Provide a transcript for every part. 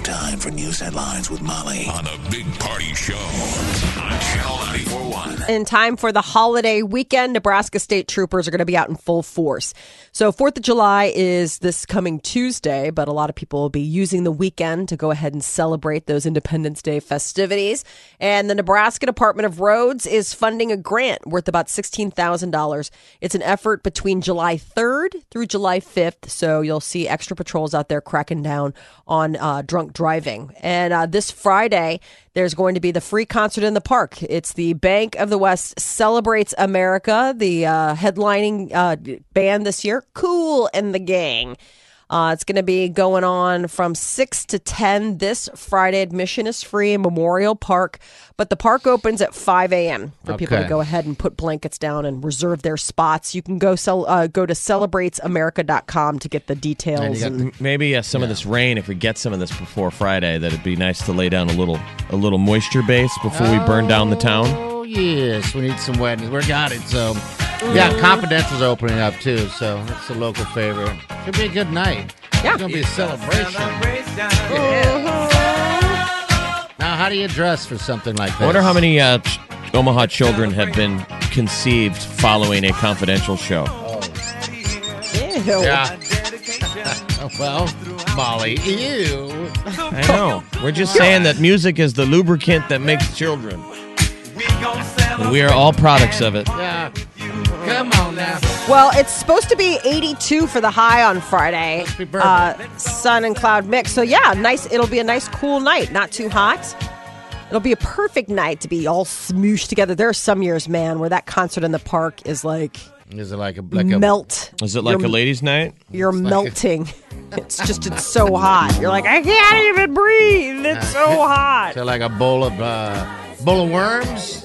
Time for news headlines with Molly. On a big party show on Channel 941. In time for the holiday weekend, Nebraska state troopers are going to be out in full force. So, 4th of July is this coming Tuesday, but a lot of people will be using the weekend to go ahead and celebrate those Independence Day festivities. And the Nebraska Department of Roads is funding a grant worth about $16,000. It's an effort between July 3rd through July 5th. So, you'll see extra patrols out there cracking down on uh, drunk driving. And uh, this Friday, there's going to be the free concert in the park. It's the Bank of the West Celebrates America, the uh, headlining uh, band this year, Kool and the Gang. Uh, it's going to be going on from 6 to 10 this Friday. Admission is free in Memorial Park, but the park opens at 5 a.m. for people to go ahead and put blankets down and reserve their spots. You can go sell, uh, go to celebratesamerica.com to get the details. got and- Maybe uh, some of this rain, if we get some of this before Friday, that it'd be nice to lay down a little a little moisture base before we burn down the town. Oh yes, we need some weddings. We got it. So yeah, Confidential's opening up too. So that's a local favorite. Should be a good night. Yeah. It's gonna be a celebration. Now, how do you dress for something like that? I wonder how many uh, ch- Omaha children have been conceived following a confidential show. Ew. Yeah. well, Molly, ew. I know. We're just saying that music is the lubricant that makes children. And we are all products of it. Yeah. Come on now. Well, it's supposed to be 82 for the high on Friday. Must be bourbon. Uh, sun and cloud mix. So yeah, nice. It'll be a nice cool night, not too hot. It'll be a perfect night to be all smooshed together. There are some years, man, where that concert in the park is like Is it like a like a melt. Is it like You're- a ladies' night? You're melting. it's just it's so hot. You're like I can't even breathe. It's so hot. so like a bowl of uh, bowl of worms?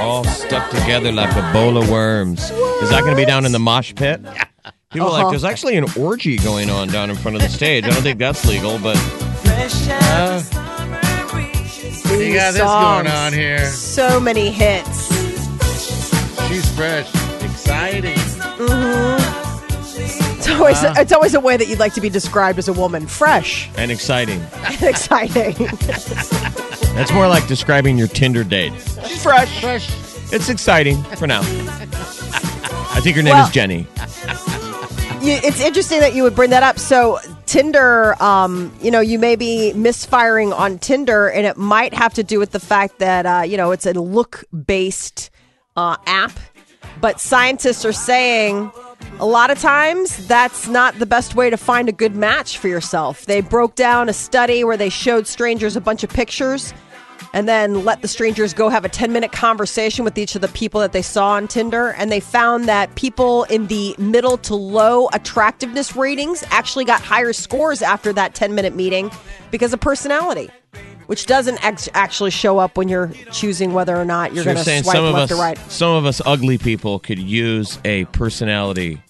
All stuck together like a bowl of worms. Is that going to be down in the mosh pit? People are like, Uh-huh. there's actually an orgy going on down in front of the stage. I don't think that's legal, but Uh, you got this going on here. So many hits. She's fresh, exciting. It's always it's always a way that you'd like to be described as a woman. Fresh, and exciting. exciting. That's more like describing your Tinder date. She's fresh. Fresh. It's exciting for now. I think her name Well- is Jenny. you, it's interesting that you would bring that up. So Tinder, um, you know, you may be misfiring on Tinder, and it might have to do with the fact that uh, you know it's a look-based uh, app. But scientists are saying a lot of times that's not the best way to find a good match for yourself. They broke down a study where they showed strangers a bunch of pictures and then let the strangers go have a 10 minute conversation with each of the people that they saw on Tinder. And they found that people in the middle to low attractiveness ratings actually got higher scores after that 10 minute meeting because of personality, which doesn't ex- actually show up when you're choosing whether or not you're So going to swipe left us, or right. some of us ugly people could use a personality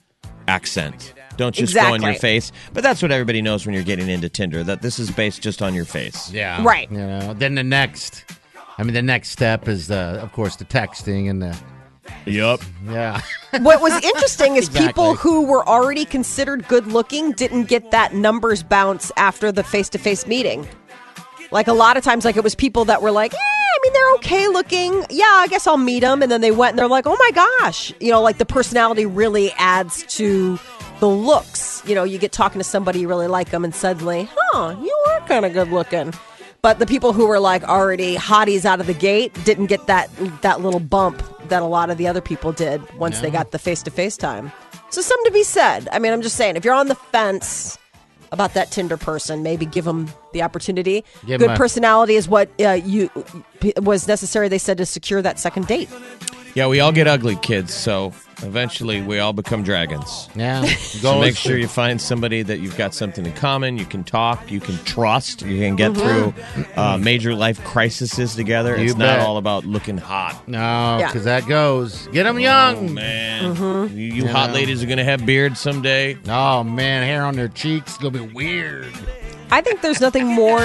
accent. Don't just go on your face. But that's what everybody knows when you're getting into Tinder. That this is based just on your face. Yeah. Right. You know, then the next, I mean, the next step is, the, of course, the texting and the, Yep. yeah. What was interesting is people who were already considered good looking didn't get that numbers bounce after the face to face meeting. Like a lot of times, like it was people that were like, eh, I mean, they're okay looking. Yeah, I guess I'll meet them. And then they went and they're like, oh my gosh. You know, like the personality really adds to the looks. You know, you get talking to somebody, you really like them, and suddenly, huh, you are kind of good looking. But the people who were like already hotties out of the gate didn't get that that little bump that a lot of the other people did once they got the face to face time. So something to be said. I mean, I'm just saying, if you're on the fence about that Tinder person, maybe give them the opportunity. Give Good a- personality is what uh, you was necessary. They said to secure that second date. Yeah, we all get ugly, kids. So eventually we all become dragons. Yeah. So Go make sure you find somebody that you've got something in common. You can talk. You can trust. You can get through uh, major life crises together. You it's not all about looking hot. No, Yeah. because that goes. Get them Oh, young. man, you, you Yeah. hot ladies are gonna have beards someday. Oh man, hair on their cheeks gonna be weird. I think there's nothing more,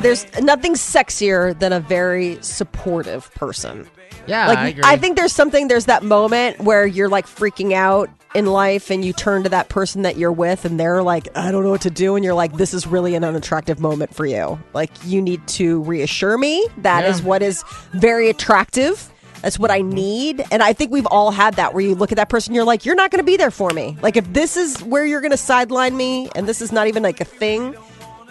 there's nothing sexier than a very supportive person. Yeah, Like I agree. I, think there's something there's that moment where you're like freaking out in life and you turn to that person that you're with and they're like I don't know what to do and you're like this is really an unattractive moment for you. Like you need to reassure me That is Yeah. what is very attractive. That's what I need. And I think we've all had that where you look at that person you're like you're not going to be there for me. Like if this is where you're going to sideline me and this is not even like a thing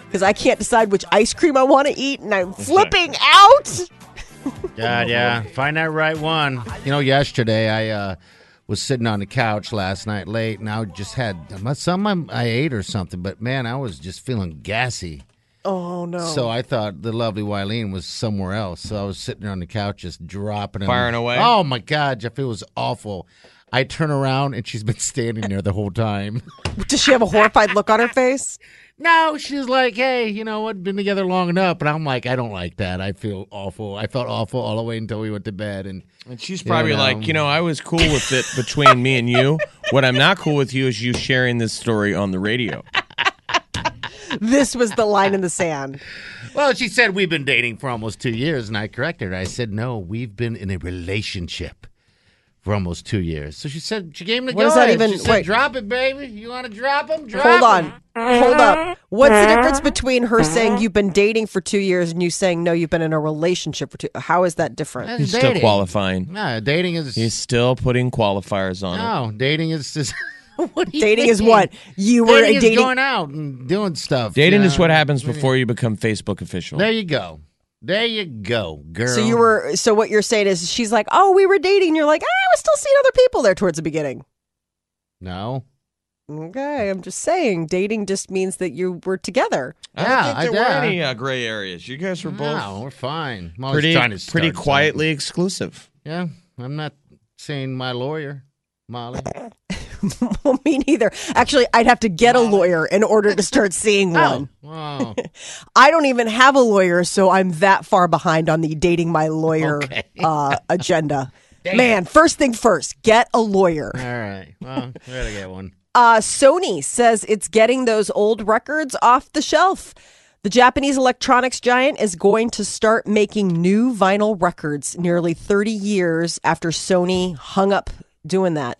because I can't decide which ice cream I want to eat and I'm flipping out. God, yeah. Find that right one. You know, yesterday I uh, was sitting on the couch last night late, and I just had some I ate or something. But man, I was just feeling gassy. Oh no. So I thought the lovely Wileen was somewhere else. So I was sitting there on the couch just dropping them. Firing away? Oh my God, Jeff, it was awful. I turn around and she's been standing there the whole time. Does she have a horrified look on her face? no, she's like, hey, you know what? Been together long enough. But I'm like, I don't like that. I feel awful. I felt awful all the way until we went to bed. And And she's probably know. like, you um, know, I was cool with it between me and you. What I'm not cool with you is you sharing this story on the radio. This was the line in the sand. well, she said we've been dating for almost two years, and I corrected her. I said, no, we've been in a relationship. For almost two years, so she said she gave him the What does that even- She said, wait. "Drop it, baby. You want to drop him? Drop Hold him." on. Hold up. What's the difference between her saying you've been dating for two years and you saying no, you've been in a relationship for two? How is that different? That's He's still dating. qualifying. No, dating is He's still putting qualifiers on it. no dating is just what you Dating is what you were dating, dating. is going out and doing stuff. Dating you is what happens before you become Facebook official. There you go. There you go, girl. so you were. So what you're saying is she's like, oh, we were dating. And you're like, I was still seeing other people there towards the beginning. no. Okay, I'm just saying, dating just means that you were together. I Yeah, don't think there were did. any uh, gray areas. You guys were both No, we're fine. I'm always pretty, trying to pretty start quietly exclusive. something. Yeah, I'm not saying my lawyer, Molly. well, me neither. Actually, I'd have to get a lawyer in order to start seeing one. Oh, I don't even have a lawyer, so I'm that far behind on the dating my lawyer Okay. uh, agenda. Man, first thing first, get a lawyer. all right. Well, we gotta get one. Uh, Sony says it's getting those old records off the shelf. The Japanese electronics giant is going to start making new vinyl records nearly 30 years after Sony hung up doing that.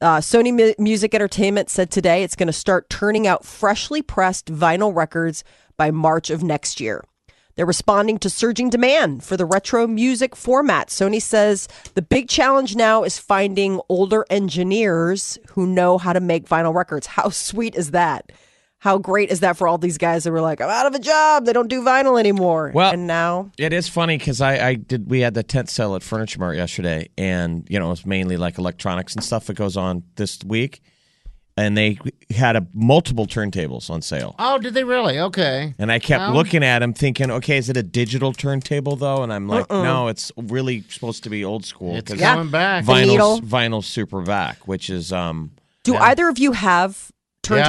Uh, Sony Mu- Music Entertainment said today it's going to start turning out freshly pressed vinyl records by March of next year. They're responding to surging demand for the retro music format. Sony says the big challenge now is finding older engineers who know how to make vinyl records. How sweet is that? How great is that for all these guys that were like, I'm out of a job. They don't do vinyl anymore. Well- and now It is funny because I, I did. We had the tent sale at Furniture Mart yesterday, and you know it's mainly like electronics and stuff that goes on this week. And they had a multiple turntables on sale, Oh, did they really? Okay. and I kept Well- looking at them, thinking, "Okay, is it a digital turntable though?" And I'm like, "No, it's really supposed to be old school It's 'cause coming back. Vinyl vinyl super vac, which is um, do either of you have Yeah.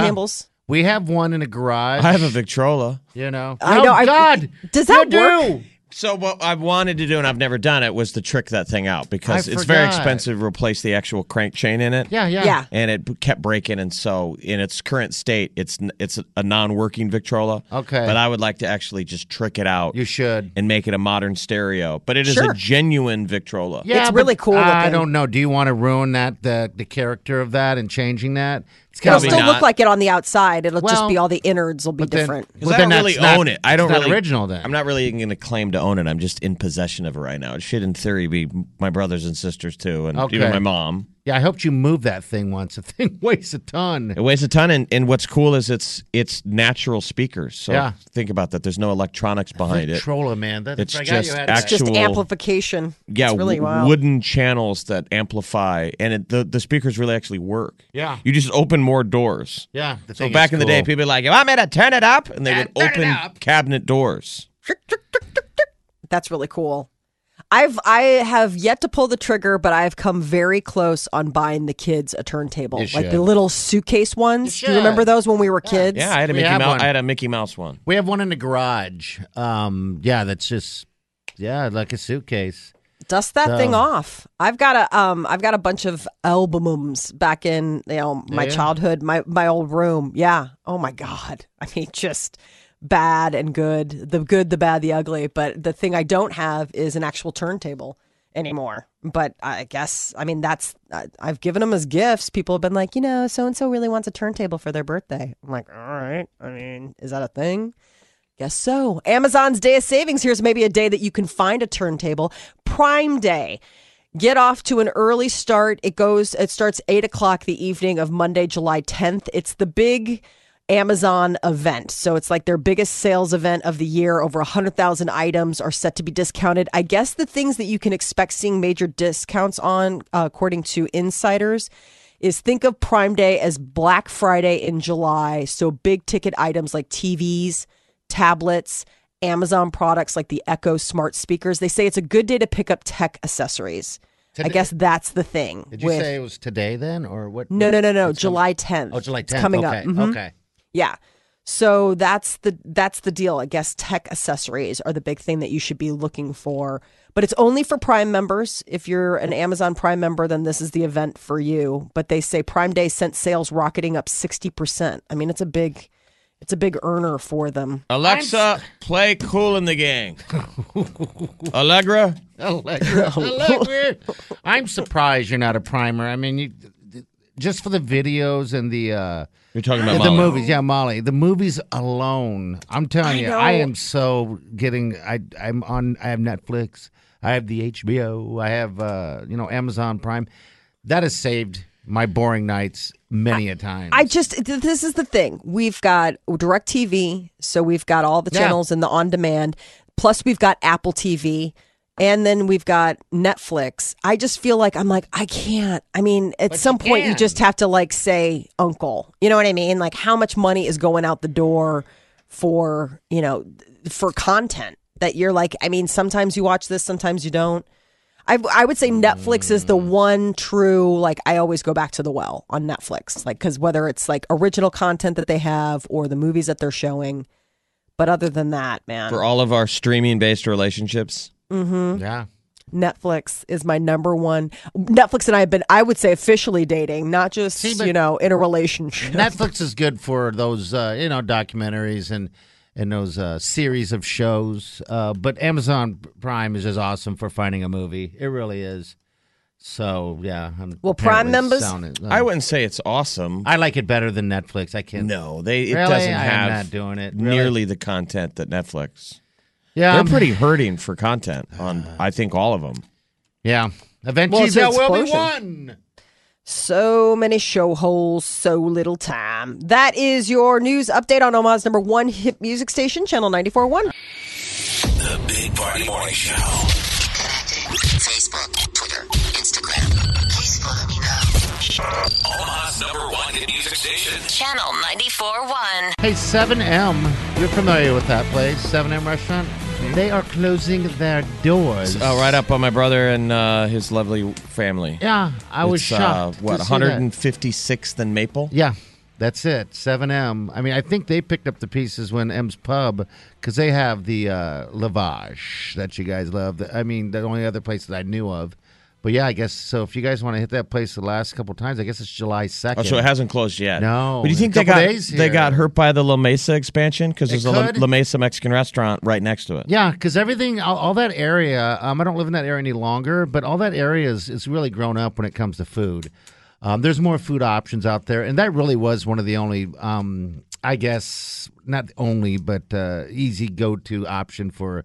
Turntables? We have one in a garage. I have a Victrola. You know. I oh, know, I- God. Does that you work? Do. So what I wanted to do, and I've never done it, was to trick that thing out because I it's very forgot. expensive to replace the actual crank chain in it. Yeah, yeah. Yeah. and it b- kept breaking and so in its current state it's n- it's a non-working victrola Okay. but i would like to actually just trick it out You should. and make it a modern stereo but it is Sure. a genuine victrola Yeah, It's but really cool I looking. don't know. Do you want to ruin that the the character of that and changing that? It's It'll still not. look like it on the outside. It'll just be all the innards will be but then- different. because Well, i don't really that's not- own it i don't it's not really original then. i'm not really going to claim to own it i'm just in possession of it right now it should in theory be my brothers and sisters too and Okay. even my mom Yeah, I helped you move that thing once. The thing weighs a ton. it weighs a ton and, and what's cool is it's it's natural speakers so Yeah. think about that there's no electronics behind it Victrola, man. That, It's I you just had just actual- amplification. yeah, it's really w- wild. wooden channels that amplify, and it, the the speakers really actually work. Yeah. you just open more doors. Yeah. The So thing back is in the day, people were like, "You want me to turn it up?" and they Yeah, would open cabinet doors. That's really cool. I've I have yet to pull the trigger, but I've come very close on buying the kids a turntable, You like the should. little suitcase ones. You Do you remember those when we were kids? Yeah, I had a We Mickey have Mouse. one. I had a Mickey Mouse one. We have one in the garage. Um, yeah, that's just yeah, like a suitcase. Dust that So- thing off. I've got a um I've got a bunch of albums back in you know my Yeah. childhood, my my old room. Yeah. Oh my god. I mean just bad and good. The good, the bad, the ugly. But the thing I don't have is an actual turntable anymore. But I guess I mean that's I, I've given them as gifts. People have been like, you know, so and so really wants a turntable for their birthday. I'm like, all right. I mean, is that a thing? Guess so. Amazon's Day of Savings. Here's maybe a day that you can find a turntable. Prime Day. Get off to an early start. It goes. It starts eight o'clock the evening of Monday, July 10th. It's the big Amazon event. So it's like their biggest sales event of the year. Over 100,000 items are set to be discounted. I guess the things that you can expect seeing major discounts on, uh, according to insiders, is think of Prime Day as Black Friday in July. So big ticket items like TVs, tablets, Amazon products like the Echo smart speakers. They say it's a good day to pick up tech accessories. I guess that's the thing. Did you with- say it was today then, or what? no, no, no, no. July 10th. Oh, July 10th. coming okay. up. Mhm. Okay. Yeah. So that's the that's the deal. I guess tech accessories are the big thing that you should be looking for. But it's only for Prime members. If you're an Amazon Prime member, then this is the event for you. But they say Prime Day sent sales rocketing up 60%. I mean, it's a big it's a big earner for them. Alexa, play Kool in the Gang. Allegra, Allegra, Allegra. I'm surprised you're not a primer. I mean, you just for the videos and the uh you're talking about the Molly. movies. Yeah, Molly. The movies alone. I'm telling I you, know. I am so getting. I I'm on. I have Netflix. I have the HBO. I have uh you know Amazon Prime. That has saved my boring nights many a time. I just this is the thing. We've got Direct TV, so we've got all the Yeah. channels in the on demand. Plus, we've got Apple TV, and then we've got Netflix. I just feel like I'm like I can't. I mean, at But some you point, you just have to like say uncle. You know what I mean? Like how much money is going out the door for you know for content that you're like. I mean, sometimes you watch this, sometimes you don't. I, I would say Netflix is the mm. one true like I always go back to the well on Netflix like because whether it's like original content that they have or the movies that they're showing, but other than that, man, For all of our streaming based relationships. Yeah. Netflix is my number one. Netflix and I have been I would say officially dating, not just See, you know in a relationship. Netflix is good for those uh, you know documentaries and and those uh, series of shows. Uh, but Amazon Prime is just awesome for finding a movie. It really is. So yeah. I'm Well, Prime apparently members- sounding- uh, I wouldn't say it's awesome. I like it better than Netflix. I can't. no, they it Really? doesn't I am have not doing it. Really? nearly the content that Netflix. Yeah, They're I'm- pretty hurting for content on I think all of them. Yeah. Eventually Well, it's an there will be explosion. one. So many show holes, so little time. That is your news update on Omaha's number one hit music station, Channel 94.1. The Big Party Morning Show. Facebook, Twitter, Instagram. Please follow me now. Omaha's number one hit music station. Channel 94.1. Hey, 7M. You're familiar with that place, 7M restaurant? They are closing their doors. Oh, right up on my brother and uh, his lovely family. Yeah, I was It's, shocked. Uh, what, see 156th and Maple? Yeah, that's it. 7M. I mean, I think they picked up the pieces when M's Pub, because they have the uh, lavash that you guys love. I mean, the only other place that I knew of. But yeah, I guess so. If you guys want to hit that place the last couple times, I guess it's July 2nd. Oh, so it hasn't closed yet. No, But do you think they got they got hurt by the La Mesa expansion because there's a La. La Mesa Mexican restaurant right next to it? Yeah, because everything, all, all that area. Um, I don't live in that area any longer, but all that area is, is really grown up when it comes to food. Um, there's more food options out there, and that really was one of the only, um, I guess, not only, but uh, easy go to option for,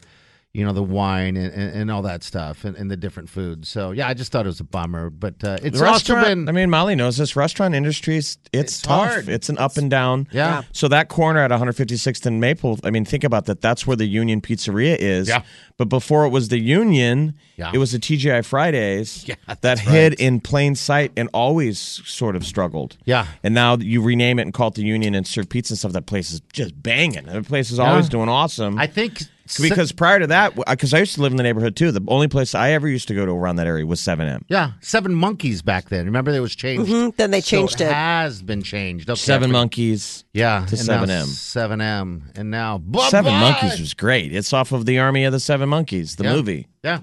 you know, the wine and, and, and all that stuff and, and the different foods. So yeah, I just thought it was a bummer, but uh, it's The also restaurant, been. I mean, Molly knows this restaurant industry. Is, it's, It's tough. hard. It's an up and down. Yeah. So that corner at 156th and Maple. I mean, think about that. That's where the Union Pizzeria is. Yeah. But before it was the Union, Yeah. it was the TGI Fridays Yeah, that that's hid in plain sight and always sort of struggled. Yeah. And now you rename it and call it the Union and serve pizza and stuff. That place is just banging. That place is always Yeah. doing awesome. I think Because prior to that, because I used to live in the neighborhood too. The only place I ever used to go to around that area was 7M. Yeah, Seven Monkeys back then. Remember, it was changed. Mhm, then they So changed it. Has been changed. Okay, Seven I Monkeys. Yeah, to 7M. 7M, and now Seven Bye-bye. Monkeys was great. It's off of the Army of the Seven Monkeys, the Yeah. movie. Yeah,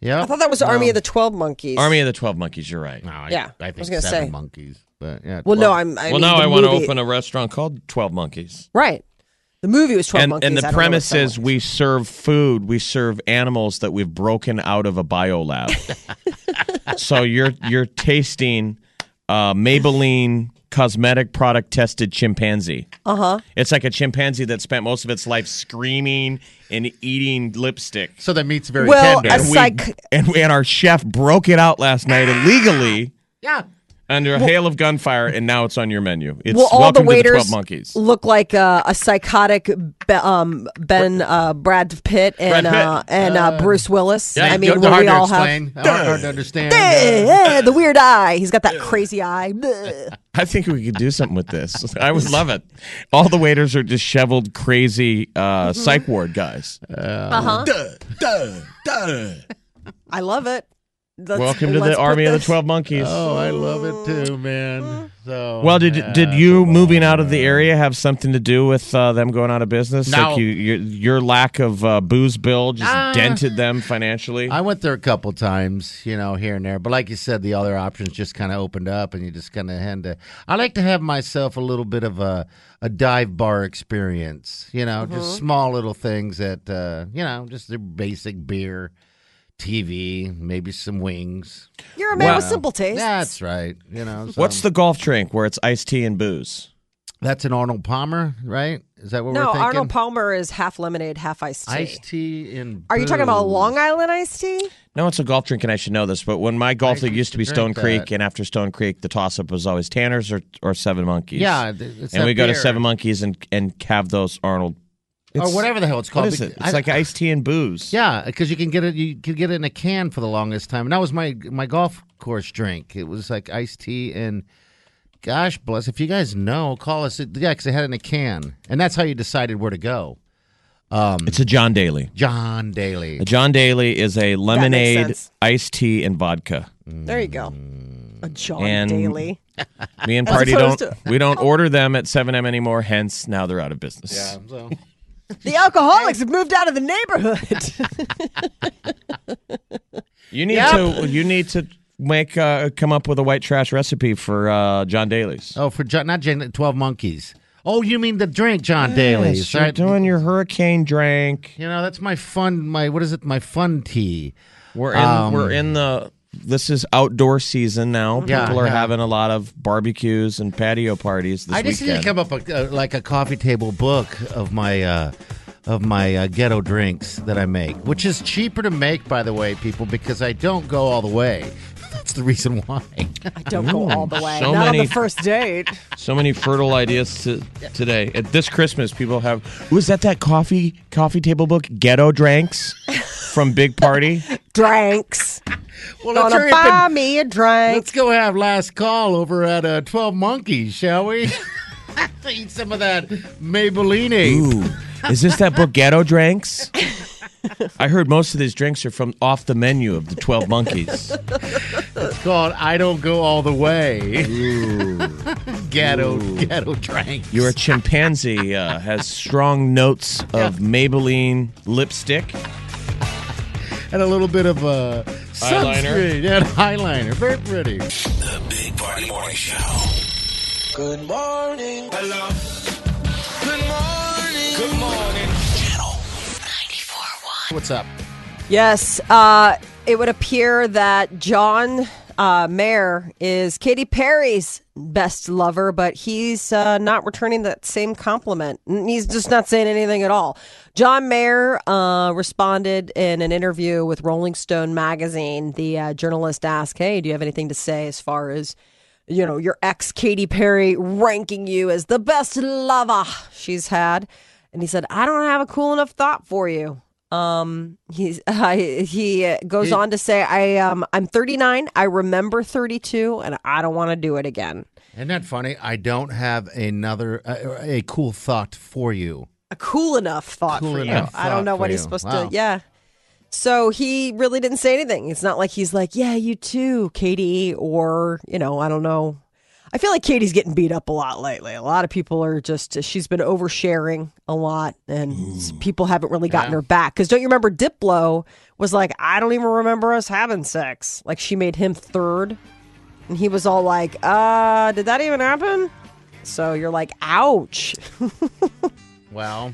yeah. I thought that was Army of the Twelve Monkeys. Army of the Twelve Monkeys. You're right. No, I, Yeah, I I think was gonna Seven say. Monkeys, but yeah. Well, no, I'm. I well, mean, now I want to open a restaurant called Twelve Monkeys. Right. The movie was Twelve and, Monkeys. and the don't know what premise is we serve food, we serve animals that we've broken out of a biolab. so you're you're tasting uh, Maybelline cosmetic product tested chimpanzee. Uh huh. It's like a chimpanzee that spent most of its life screaming and eating lipstick. So the meat's very Well, tender. a And, we, and, we- and our chef broke it out last night illegally yeah. Under a hail of gunfire, and now it's on your menu. It's well, all welcome the to the Twelve Monkeys. look like uh, a psychotic Be- um, Ben uh, Brad Pitt and Brad Pitt. uh, and uh, Bruce Willis. yeah, I mean, They're hard we to all have explain, hard, hard to understand. Eh, the weird eye. He's got that crazy eye. I think we could do something with this. I would love it. All the waiters are disheveled, crazy uh, psych ward guys. Uh-huh. I love it. Let's- Welcome to the put Army of the Twelve Monkeys. Oh, I love it too, man. So well, did yeah, did you moving out of the area have something to do with uh, them going out of business? No. Like you, your, your lack of uh, booze bill just Ah. dented them financially. I went there a couple times, you know, here and there. But like you said, the other options just kind of opened up, and you just kind of had to. I like to have myself a little bit of a a dive bar experience, you know, just small little things that, uh, you know, just the basic beer, TV, maybe some wings. You're a man Well- with simple tastes. That's right. You know, so- What's the golf drink where it's iced tea and booze? That's an Arnold Palmer, right? Is that what no, we're thinking? No arnold Palmer is half lemonade, half iced tea. Iced tea and. Are you talking about. Long Island iced tea? No, it's a golf drink, and I should know this. But when my golf I league used to be used to Stone drink Creek, that. and after Stone Creek, the toss up was always Tanner's or, or Seven Monkeys. Yeah, th- it's and that we go to beer. Seven Monkeys and and have those Arnold. Or whatever the hell it's called. What is it? It's I- like iced tea and booze. Yeah, because you can get it. You can get it in a can for the longest time. And that was my my golf course drink. It was like iced tea and. Gosh bless! If you guys know, call us. Yeah, because they had it in a can, and that's how you decided where to go. Um, it's a John Daly. John Daly. A John Daly is a lemonade, iced tea, and vodka. There you go. A John And- Daly. Me and Party don't opposed we don't order them at 7M anymore. Hence, now they're out of business. So, The alcoholics have moved out of the neighborhood. You need Yep. to you need to make uh, come up with a white trash recipe for uh, John Daly's. oh, for John, not John, Twelve Monkeys. Oh, you mean the drink, John Daly's? You're right? doing your hurricane drink. You know, that's my fun. My what is it? My fun tea. We're in Um, we're in the this is outdoor season now. Yeah, People are yeah. having a lot of barbecues and patio parties this I just weekend. need to come up with, uh, like a coffee table book of my uh, of my uh, ghetto drinks that I make, which is cheaper to make, by the way, people, because I don't go all the way. That's the reason why. I don't go all the way. so Not on many- the first date. So many fertile ideas to, today. At this Christmas, people have. Was that that coffee coffee table book? Ghetto drinks from Big Party. Drinks. Well, let's, Gonna hurry up buy and- me a drink. let's go have last call over at uh, Twelve Monkeys, shall we? Eat some of that Maybelline. Ooh, is this that book Ghetto Drinks? I heard most of these drinks are from off the menu of the Twelve Monkeys. It's called I Don't Go All the Way. ghetto, ghetto drinks. Your chimpanzee uh, has strong notes of Maybelline lipstick. And a little bit of uh, Eyeliner. sunscreen. Yeah, eyeliner. Very pretty. The Big Party Morning Show. Good morning. Hello. Good morning. Good morning. Channel 94.1. What's up? Yes, uh, it would appear that John uh, Mayer is Katy Perry's best lover, but he's uh, not returning that same compliment. He's just not saying anything at all. John Mayer uh, responded in an interview with Rolling Stone magazine. The uh, journalist asked, "Hey, do you have anything to say as far as?" You know, your ex Katy Perry ranking you as the best lover she's had. And he said, I don't have a cool enough thought for you. Um, he's I, he uh, goes on to say, "I um I'm 39. I remember 32, and I don't want to do it again." Isn't that funny? I don't have another uh, a cool thought for you. a cool enough thought Cool for you. enough I don't know what he's you. supposed Wow. to. Yeah. So he really didn't say anything. It's not like he's like, "Yeah, you too, Katy," or you know, I don't know. I feel like Katy's getting beat up a lot lately. A lot of people are just she's been oversharing a lot, and s- people haven't really gotten Yeah. her back. Because don't you remember Diplo was like, "I don't even remember us having sex." Like she made him third, and he was all like, "Uh, did that even happen?" So you're like, "Ouch." Well,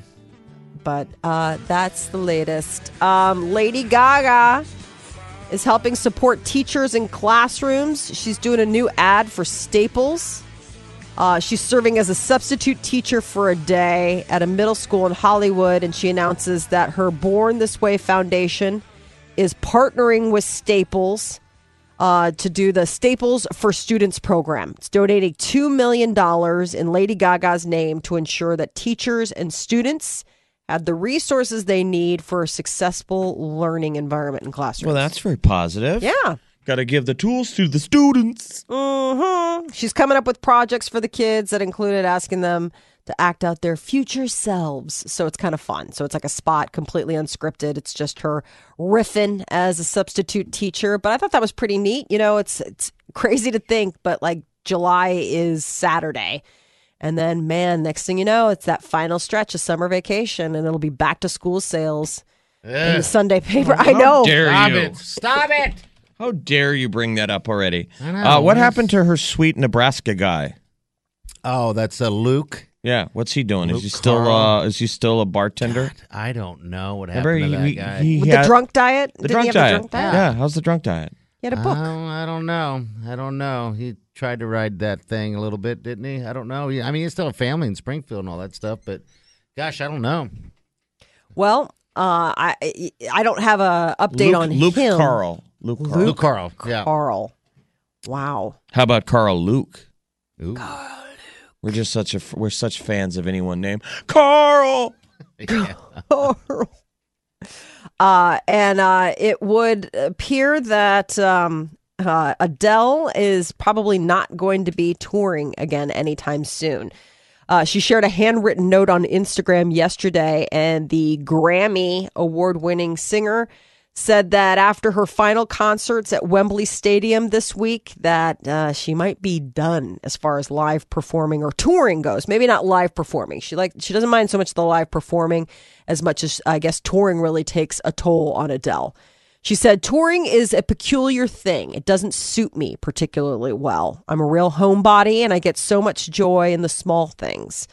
but uh, that's the latest. Um, Lady Gaga is helping support teachers in classrooms. She's doing a new ad for Staples. Uh, she's serving as a substitute teacher for a day at a middle school in Hollywood, and she announces that her Born This Way Foundation is partnering with Staples uh, to do the Staples for Students program. It's donating $2 million in Lady Gaga's name to ensure that teachers and students have the resources they need for a successful learning environment in classrooms. Well, that's very positive. yeah. Got to give the tools to the students. hmm She's coming up with projects for the kids that included asking them to act out their future selves. So it's kind of fun. So it's like a spot, completely unscripted. It's just her riffing as a substitute teacher. But I thought that was pretty neat. You know, it's it's crazy to think, but like July is Saturday. And then, man, next thing you know, it's that final stretch of summer vacation, and it'll be back to school sales in the Sunday paper. I know. Dare stop you? it! Stop it! How dare you bring that up already? Know, uh, what it's- happened to her sweet Nebraska guy? Oh, that's a Luke. Yeah, what's he doing? is Luke he still Carl. uh, is he still a bartender? I don't know what Remember happened to that guy. he- With he the drunk diet? the Didn't drunk he have diet. the drunk diet? Yeah, how's the drunk diet? He had a book. Oh, I don't know. I don't know. He tried to ride that thing a little bit, didn't he? I don't know. He- I mean, he's still a family in Springfield and all that stuff, but gosh, I don't know. Well, uh, I I don't have a update Luke, on Luke him. Carl. Luke Carl. Luke Carl. Yeah. Carl. Wow. How about Carl Luke? Ooh. We're just such a we're such fans of anyone named Carl. Yeah. Carl. Uh, and uh, it would appear that um, uh, Adele is probably not going to be touring again anytime soon. Uh, she shared a handwritten note on Instagram yesterday, and the Grammy award winning singer said that after her final concerts at Wembley Stadium this week, that uh, she might be done as far as live performing or touring goes. Maybe not live performing. She like she doesn't mind so much the live performing as much as I guess touring really takes a toll on Adele. She said, touring is a peculiar thing. It doesn't suit me particularly well. I'm a real homebody and I get so much joy in the small things.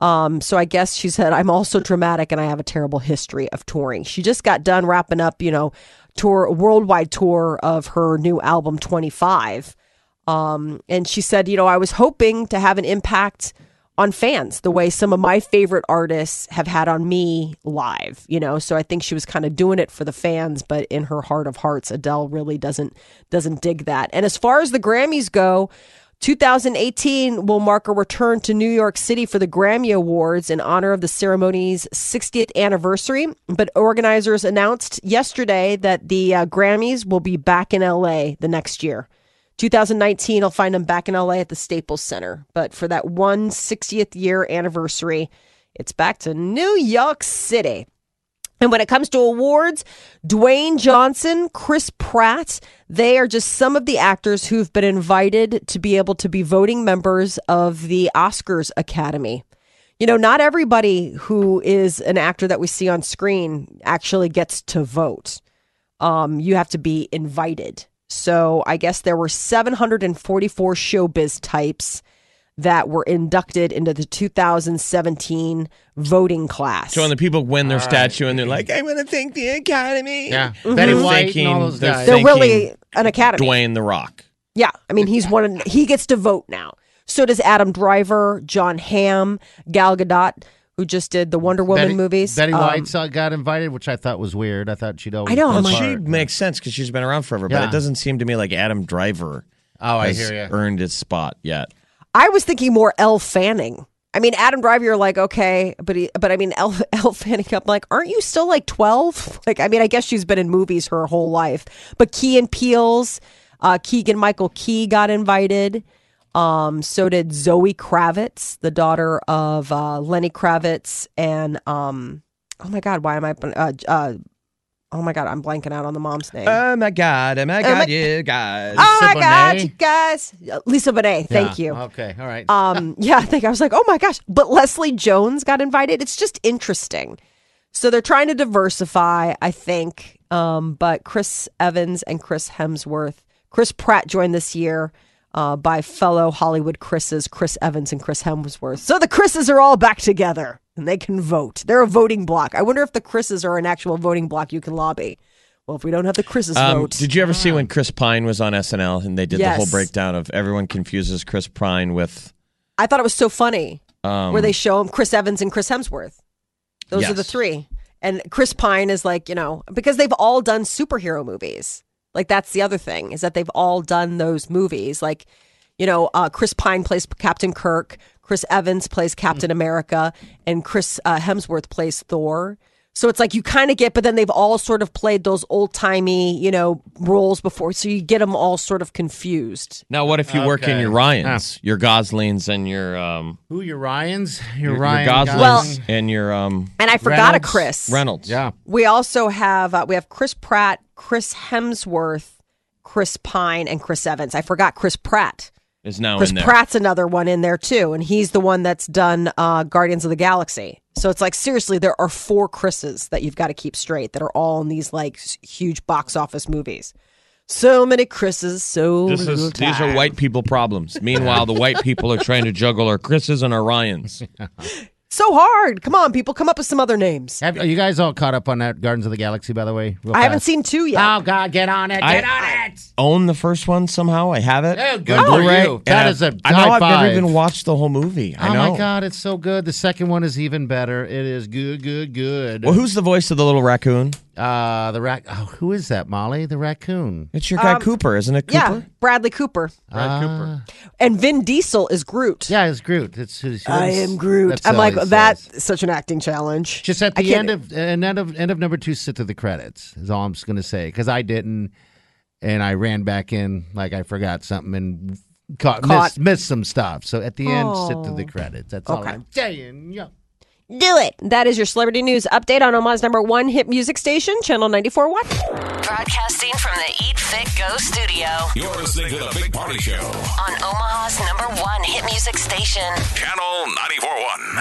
Um, so I guess she said, I'm also dramatic and I have a terrible history of touring. She just got done wrapping up, you know, tour, worldwide tour of her new album, 25. Um, and she said, you know, I was hoping to have an impact on fans the way some of my favorite artists have had on me live, you know. So I think she was kind of doing it for the fans, but in her heart of hearts, Adele really doesn't doesn't dig that. And as far as the Grammys go, 2018 will mark a return to New York City for the Grammy Awards in honor of the ceremony's 60th anniversary. But organizers announced yesterday that the uh, Grammys will be back in LA the next year. 2019, I'll find them back in LA at the Staples Center. But for that one 60th year anniversary, it's back to New York City. And when it comes to awards, Dwayne Johnson, Chris Pratt, they are just some of the actors who've been invited to be able to be voting members of the Oscars Academy. You know, not everybody who is an actor that we see on screen actually gets to vote. Um, you have to be invited. So I guess there were 744 showbiz types that were inducted into the 2017 voting class. So when the people win their statue and they're like, "I want to thank the Academy," Yeah. they're Betty White thanking, and all those they're guys. They're really an academy. Dwayne the Rock. Yeah, I mean he's one. He gets to vote now. So does Adam Driver, Jon Hamm, Gal Gadot, who just did the Wonder Woman Betty, movies. Betty Um, White saw- got invited, which I thought was weird. I thought she'd always. I know, Well, like- she makes sense because she's been around forever, but it doesn't seem to me like Adam Driver Oh, I hear you. earned his spot yet. I was thinking more Elle Fanning. I mean, Adam Driver, you're like, okay, but he, but I mean, Elle, Elle Fanning, I'm like, aren't you still like 12? Like, I mean, I guess she's been in movies her whole life. But Key and Peele's, uh, Keegan Michael Key got invited. Um, so did Zoe Kravitz, the daughter of uh, Lenny Kravitz, and um, oh my God, why am I? Uh, uh, oh my God, I'm blanking out on the mom's name. Oh my god! Oh my my- god! Yeah, guys. oh my God, you guys, Lisa Bonet. Thank Yeah, you. Okay, all right. Um, yeah, I think I was like, oh my gosh. But Leslie Jones got invited. It's just interesting. So they're trying to diversify, I think. Um, but Chris Evans and Chris Hemsworth, Chris Pratt joined this year uh, by fellow Hollywood Chris's, Chris Evans and Chris Hemsworth. So the Chris's are all back together and they can vote. They're a voting block. I wonder if the Chris's are an actual voting block you can lobby. Well, if we don't have the Chris's Um, vote. did you ever see when Chris Pine was on SNL and they did the whole breakdown of everyone confuses Chris Pine with I thought it was so funny um, where they show him Chris Evans and Chris Hemsworth. Those are the three. And Chris Pine is like, you know, because they've all done superhero movies. Like that's the other thing is that they've all done those movies. Like, you know, uh, Chris Pine plays Captain Kirk, Chris Evans plays Captain America, and Chris uh, Hemsworth plays Thor. So it's like you kind of get, but then they've all sort of played those old timey, you know, roles before. So you get them all sort of confused. Now, what if you work in Okay. your Ryans, your Goslings, and your um, Who your Ryans? Your, your, Ryan your Goslings Well- and your um, And I forgot a Chris. Reynolds? Yeah. We also have uh, we have Chris Pratt, Chris Hemsworth, Chris Pine, and Chris Evans. I forgot Chris Pratt. is now Chris in there. Pratt's another one in there too, and he's the one that's done uh, Guardians of the Galaxy. So it's like seriously, there are four Chris's that you've got to keep straight that are all in these like huge box office movies. So many Chris's, so This little is these are white people problems. Meanwhile, the white people are trying to juggle our Chris's and our Ryans. So hard. Come on, people, come up with some other names. Have, are you guys all caught up on that Guardians of the Galaxy, by the way? Real I haven't fast? seen two yet. Oh, God, get on it. Get on it. Own the first one somehow. I have it. Oh, good on for Blu-ray, you. and That I- is a I know high I've never even watched the whole movie. I oh, know. my God, it's so good. The second one is even better. It is good, good, good. Well, who's the voice of the little raccoon? Uh, the rac. Oh, who is that, Molly? The raccoon. It's your guy Cooper, isn't it? yeah, Bradley Cooper. Brad Cooper. And Vin Diesel is Groot. Yeah, it's Groot. It's, it's I am Groot. that's I'm all like he that's says. such an acting challenge. Just at I the can't- end of and end of end of number two, sit to the credits. Is all I'm just gonna say because I didn't, and I ran back in like I forgot something and caught, Caught. Missed, missed some stuff. So at the end, sit to Oh. the credits. That's all Okay. I'm saying. Yeah. Do it. That is your celebrity news update on Omaha's number one hit music station, Channel 94.1. Broadcasting from the Eat Fit Go studio You're listening to the Big Party Show. on Omaha's number one hit music station. Channel 94.1.